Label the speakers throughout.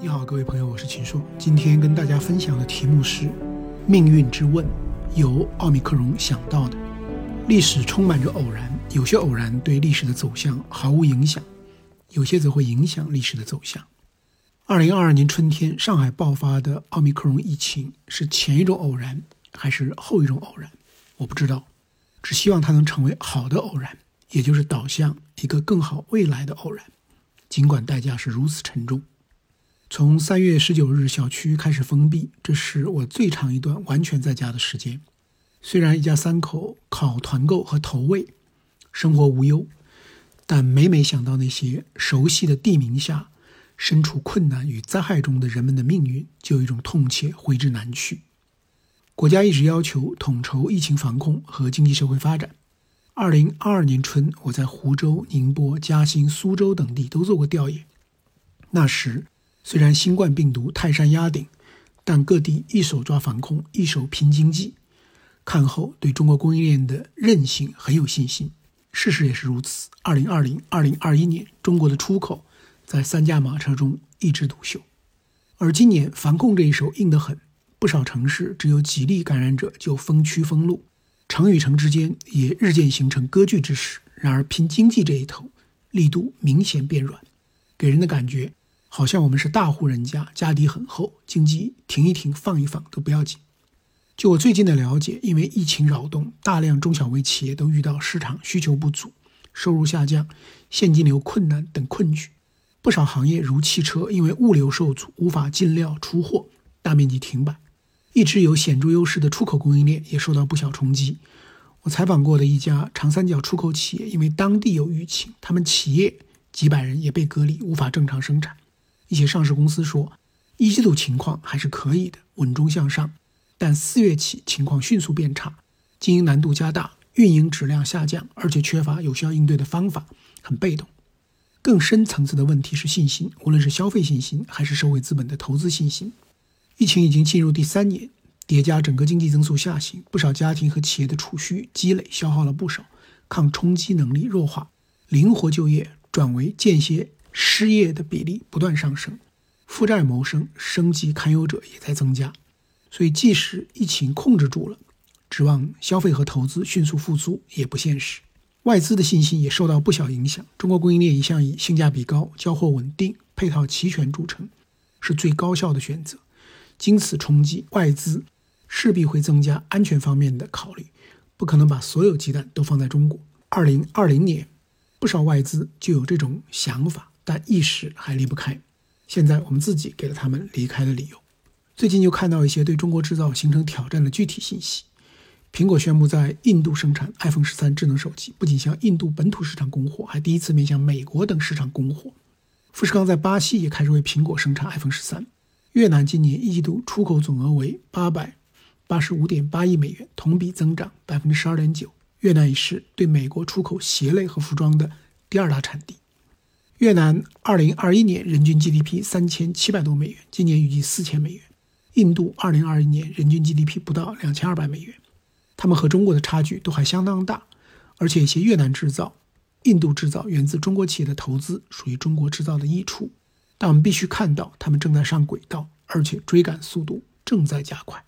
Speaker 1: 你好，各位朋友，我是秦朔。今天跟大家分享的题目是“命运之问”，由奥密克戎想到的。历史充满着偶然，有些偶然对历史的走向毫无影响，有些则会影响历史的走向。二零二二年春天，上海爆发的奥密克戎疫情是前一种偶然，还是后一种偶然？我不知道，只希望它能成为好的偶然，也就是导向一个更好未来的偶然，尽管代价是如此沉重。从三月十九日小区开始封闭，这是我最长一段完全在家的时间。虽然一家三口靠团购和投喂，生活无忧，但每每想到那些熟悉的地名下身处困难与灾害中的人们的命运，就有一种痛切挥之难去。国家一直要求统筹疫情防控和经济社会发展。二零二二年春，我在湖州、宁波、嘉兴、苏州等地都做过调研，那时。虽然新冠病毒泰山压顶，但各地一手抓防控，一手拼经济，看后对中国供应链的韧性很有信心。事实也是如此。二零二零、二零二一年，中国的出口在三驾马车中一枝独秀，而今年防控这一手硬得很，不少城市只有几例感染者就封区封路，城与城之间也日渐形成割据之势。然而拼经济这一头，力度明显变软，给人的感觉。好像我们是大户人家，家底很厚，经济停一停、放一放都不要紧。就我最近的了解，因为疫情扰动，大量中小微企业都遇到市场需求不足、收入下降、现金流困难等困局。不少行业如汽车，因为物流受阻，无法进料出货，大面积停摆。一直有显著优势的出口供应链也受到不小冲击。我采访过的一家长三角出口企业，因为当地有疫情，他们企业几百人也被隔离，无法正常生产。一些上市公司说，一季度情况还是可以的，稳中向上。但四月起情况迅速变差，经营难度加大，运营质量下降，而且缺乏有效应对的方法，很被动。更深层次的问题是信心，无论是消费信心还是社会资本的投资信心。疫情已经进入第三年，叠加整个经济增速下行，不少家庭和企业的储蓄积累消耗了不少，抗冲击能力弱化，灵活就业转为间歇。失业的比例不断上升，负债谋生、生计堪忧者也在增加，所以即使疫情控制住了，指望消费和投资迅速复苏也不现实。外资的信心也受到不小影响。中国供应链一向以性价比高、交货稳定、配套齐全著称，是最高效的选择。经此冲击，外资势必会增加安全方面的考虑，不可能把所有鸡蛋都放在中国。二零二零年，不少外资就有这种想法。但一时还离不开，现在我们自己给了他们离开的理由。最近就看到一些对中国制造形成挑战的具体信息。苹果宣布在印度生产 iPhone 十三智能手机，不仅向印度本土市场供货，还第一次面向美国等市场供货。富士康在巴西也开始为苹果生产 iPhone 十三。越南今年一季度出口总额为八百八十五点八亿美元，同比增长百分之十二点九。越南已是对美国出口鞋类和服装的第二大产地。越南二零二一年人均 GDP 三千七百多美元，今年预计四千美元。印度二零二一年人均 GDP 不到两千二百美元，他们和中国的差距都还相当大。而且一些越南制造、印度制造源自中国企业的投资，属于中国制造的益处。但我们必须看到，他们正在上轨道，而且追赶速度正在加快。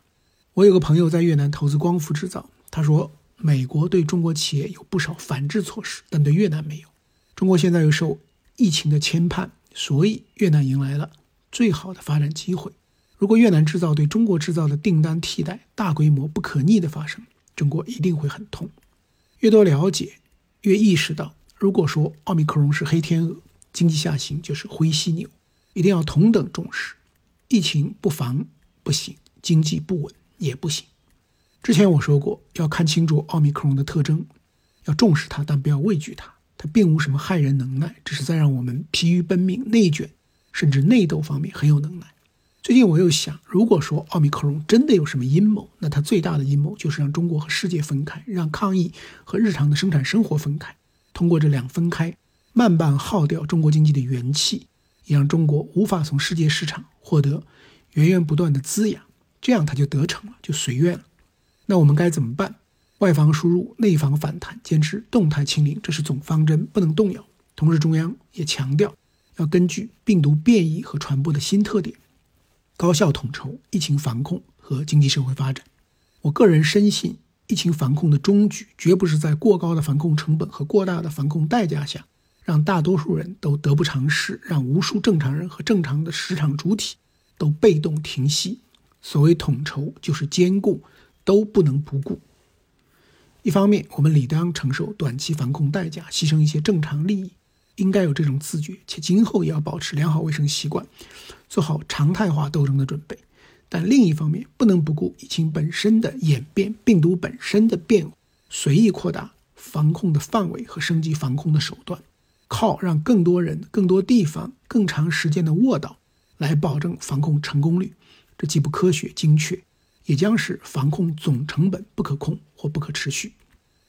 Speaker 1: 我有个朋友在越南投资光伏制造，他说，美国对中国企业有不少反制措施，但对越南没有。中国现在又受。疫情的牵绊，所以越南迎来了最好的发展机会。如果越南制造对中国制造的订单替代大规模不可逆的发生，中国一定会很痛。越多了解，越意识到，如果说奥密克戎是黑天鹅，经济下行就是灰犀牛，一定要同等重视。疫情不防不行，经济不稳也不行。之前我说过，要看清楚奥密克戎的特征，要重视它，但不要畏惧它。它并无什么害人能耐，只是在让我们疲于奔命、内卷，甚至内斗方面很有能耐。最近我又想，如果说奥密克戎真的有什么阴谋，那它最大的阴谋就是让中国和世界分开，让抗疫和日常的生产生活分开。通过这两分开，慢慢耗掉中国经济的元气，也让中国无法从世界市场获得源源不断的滋养，这样它就得逞了，就随愿了。那我们该怎么办？外防输入，内防反弹，坚持动态清零，这是总方针，不能动摇。同时，中央也强调，要根据病毒变异和传播的新特点，高效统筹疫情防控和经济社会发展。我个人深信，疫情防控的终局绝不是在过高的防控成本和过大的防控代价下，让大多数人都得不偿失，让无数正常人和正常的市场主体都被动停息。所谓统筹，就是兼顾，都不能不顾。一方面，我们理当承受短期防控代价，牺牲一些正常利益。应该有这种自觉，且今后也要保持良好卫生习惯，做好常态化斗争的准备。但另一方面，不能不顾疫情本身的演变、病毒本身的变，随意扩大防控的范围和升级防控的手段，靠让更多人、更多地方、更长时间的卧倒来保证防控成功率，这既不科学精确，也将使防控总成本不可控或不可持续。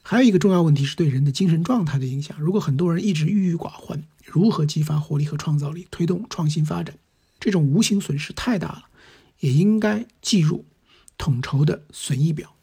Speaker 1: 还有一个重要问题是对人的精神状态的影响。如果很多人一直郁郁寡欢，如何激发活力和创造力，推动创新发展？这种无形损失太大了，也应该计入统筹的损益表。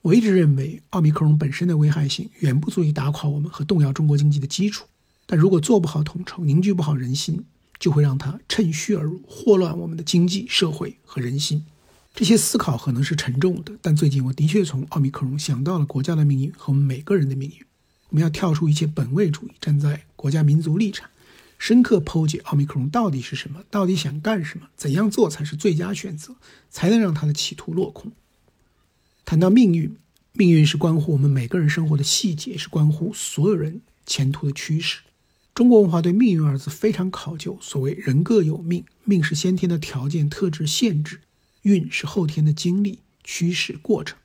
Speaker 1: 我一直认为，奥密克戎本身的危害性远不足以打垮我们和动摇中国经济的基础。但如果做不好统筹，凝聚不好人心，就会让它趁虚而入，祸乱我们的经济社会和人心。这些思考可能是沉重的，但最近我的确从奥密克戎想到了国家的命运和我们每个人的命运。我们要跳出一切本位主义，站在国家民族立场，深刻剖解奥密克戎到底是什么，到底想干什么，怎样做才是最佳选择，才能让他的企图落空。谈到命运，命运是关乎我们每个人生活的细节，是关乎所有人前途的趋势。中国文化对“命运”二字非常考究，所谓“人各有命”，命是先天的条件、特质、限制。运是后天的经历、趋势、过程。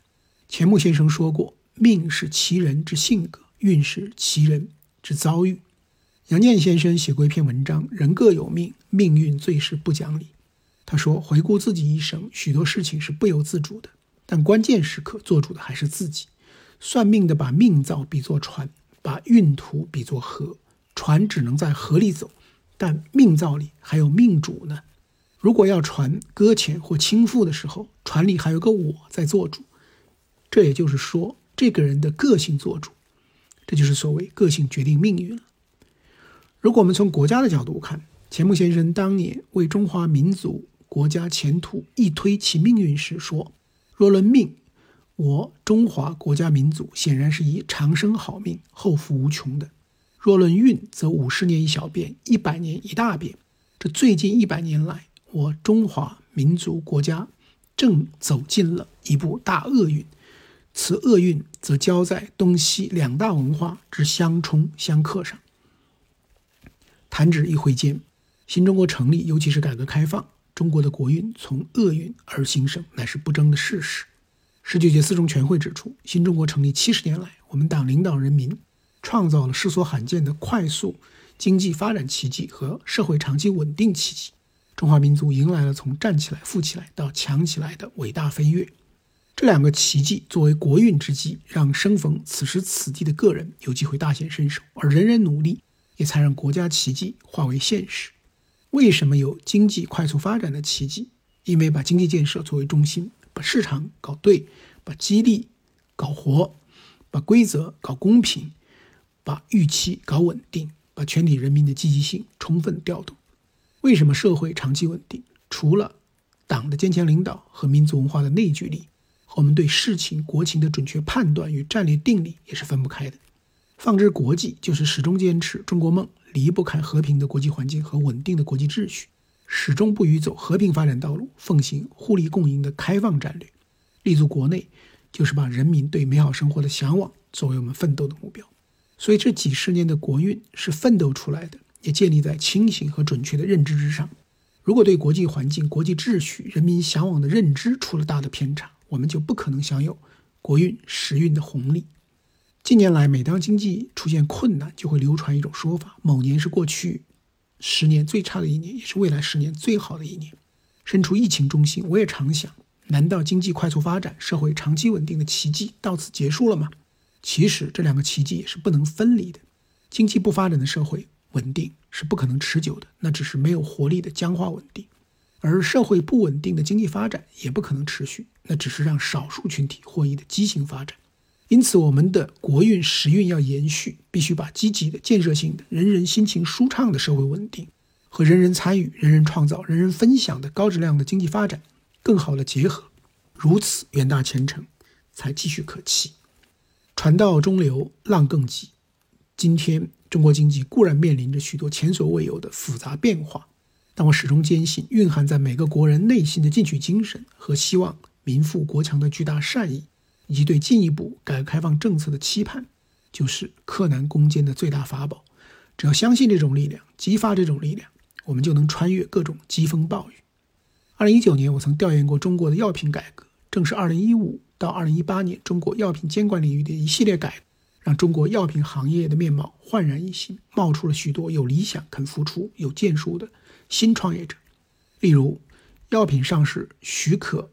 Speaker 1: 钱穆先生说过：“命是其人之性格，运是其人之遭遇。”杨建先生写过一篇文章：“人各有命，命运最是不讲理。”他说：“回顾自己一生，许多事情是不由自主的，但关键时刻做主的还是自己。算命的把命造比作船，把运途比作河，船只能在河里走，但命造里还有命主呢。”如果要船搁浅或倾覆的时候，船里还有个我在做主，这也就是说，这个人的个性做主，这就是所谓个性决定命运了。如果我们从国家的角度看，钱穆先生当年为中华民族国家前途一推其命运时说：“若论命，我中华国家民族显然是以长生好命、后福无穷的；若论运，则五十年一小变，一百年一大变。这最近一百年来。”我中华民族国家正走进了一部大厄运，此厄运则交在东西两大文化之相冲相克上。弹指一挥间，新中国成立，尤其是改革开放，中国的国运从厄运而兴盛，乃是不争的事实。十九届四中全会指出，新中国成立七十年来，我们党领导人民创造了世所罕见的快速经济发展奇迹和社会长期稳定奇迹。中华民族迎来了从站起来、富起来到强起来的伟大飞跃，这两个奇迹作为国运之基，让生逢此时此地的个人有机会大显身手，而人人努力，也才让国家奇迹化为现实。为什么有经济快速发展的奇迹？因为把经济建设作为中心，把市场搞对，把激励搞活，把规则搞公平，把预期搞稳定，把全体人民的积极性充分调动。为什么社会长期稳定？除了党的坚强领导和民族文化的内聚力，和我们对事情国情的准确判断与战略定力也是分不开的。放之国际，就是始终坚持中国梦离不开和平的国际环境和稳定的国际秩序，始终不渝走和平发展道路，奉行互利共赢的开放战略。立足国内，就是把人民对美好生活的向往作为我们奋斗的目标。所以这几十年的国运是奋斗出来的。也建立在清醒和准确的认知之上。如果对国际环境、国际秩序、人民向往的认知出了大的偏差，我们就不可能享有国运时运的红利。近年来，每当经济出现困难，就会流传一种说法：某年是过去十年最差的一年，也是未来十年最好的一年。身处疫情中心，我也常想：难道经济快速发展、社会长期稳定的奇迹到此结束了吗？其实，这两个奇迹也是不能分离的。经济不发展的社会。稳定是不可能持久的，那只是没有活力的僵化稳定；而社会不稳定的经济发展也不可能持续，那只是让少数群体获益的畸形发展。因此，我们的国运时运要延续，必须把积极的、建设性的、人人心情舒畅的社会稳定和人人参与、人人创造、人人分享的高质量的经济发展更好的结合，如此远大前程才继续可期。船到中流浪更急，今天中国经济固然面临着许多前所未有的复杂变化，但我始终坚信，蕴含在每个国人内心的进取精神和希望民富国强的巨大善意，以及对进一步改革开放政策的期盼，就是克难攻坚的最大法宝。只要相信这种力量，激发这种力量，我们就能穿越各种疾风暴雨。二零一九年，我曾调研过中国的药品改革，正是二零一五。到二零一八年，中国药品监管领域的一系列改，让中国药品行业的面貌焕然一新，冒出了许多有理想、肯付出、有建树的新创业者。例如，药品上市许可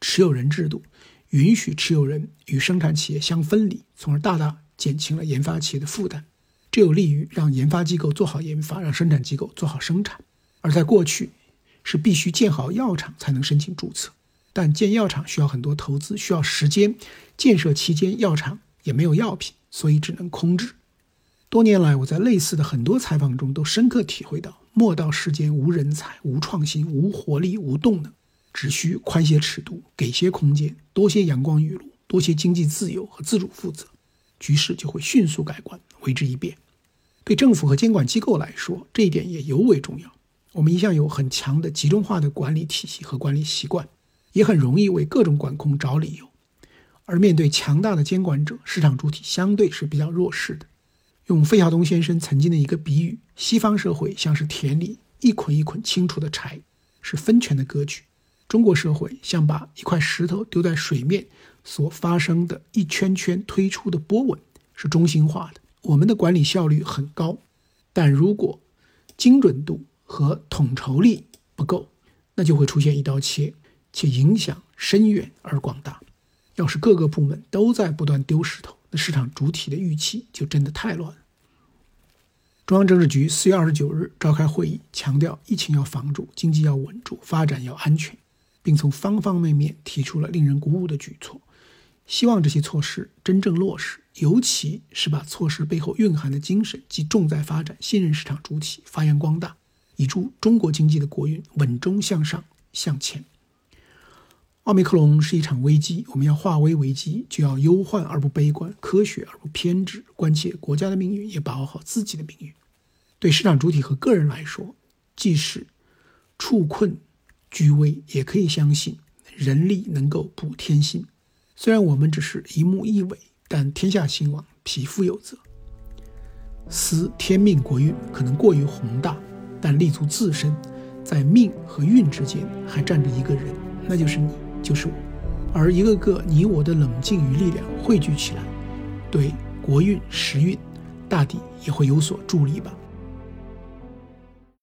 Speaker 1: 持有人制度，允许持有人与生产企业相分离，从而大大减轻了研发企业的负担。这有利于让研发机构做好研发，让生产机构做好生产。而在过去，是必须建好药厂才能申请注册。但建药厂需要很多投资，需要时间。建设期间，药厂也没有药品，所以只能空置。多年来，我在类似的很多采访中都深刻体会到：莫道世间无人才、无创新、无活力、无动能，只需宽些尺度，给些空间，多些阳光雨露，多些经济自由和自主负责，局势就会迅速改观，为之一变。对政府和监管机构来说，这一点也尤为重要。我们一向有很强的集中化的管理体系和管理习惯。也很容易为各种管控找理由，而面对强大的监管者，市场主体相对是比较弱势的。用费孝通先生曾经的一个比喻，西方社会像是田里一捆一捆清除的柴，是分权的格局；中国社会像把一块石头丢在水面所发生的一圈圈推出的波纹，是中心化的。我们的管理效率很高，但如果精准度和统筹力不够，那就会出现一刀切。且影响深远而广大。要是各个部门都在不断丢石头，那市场主体的预期就真的太乱了。中央政治局四月二十九日召开会议，强调疫情要防住，经济要稳住，发展要安全，并从方方面面提出了令人鼓舞的举措。希望这些措施真正落实，尤其是把措施背后蕴含的精神及重在发展、信任市场主体发扬光大，以助中国经济的国运稳中向上向前。奥密克戎是一场危机，我们要化危为机，就要忧患而不悲观，科学而不偏执，关切国家的命运，也把握好自己的命运。对市场主体和个人来说，即使处困居危，也可以相信人力能够补天心。虽然我们只是一木一尾，但天下兴亡，匹夫有责。思天命国运可能过于宏大，但立足自身，在命和运之间还站着一个人，那就是你。就是我，而一个个你我的冷静与力量汇聚起来，对国运时运，大抵也会有所助力吧。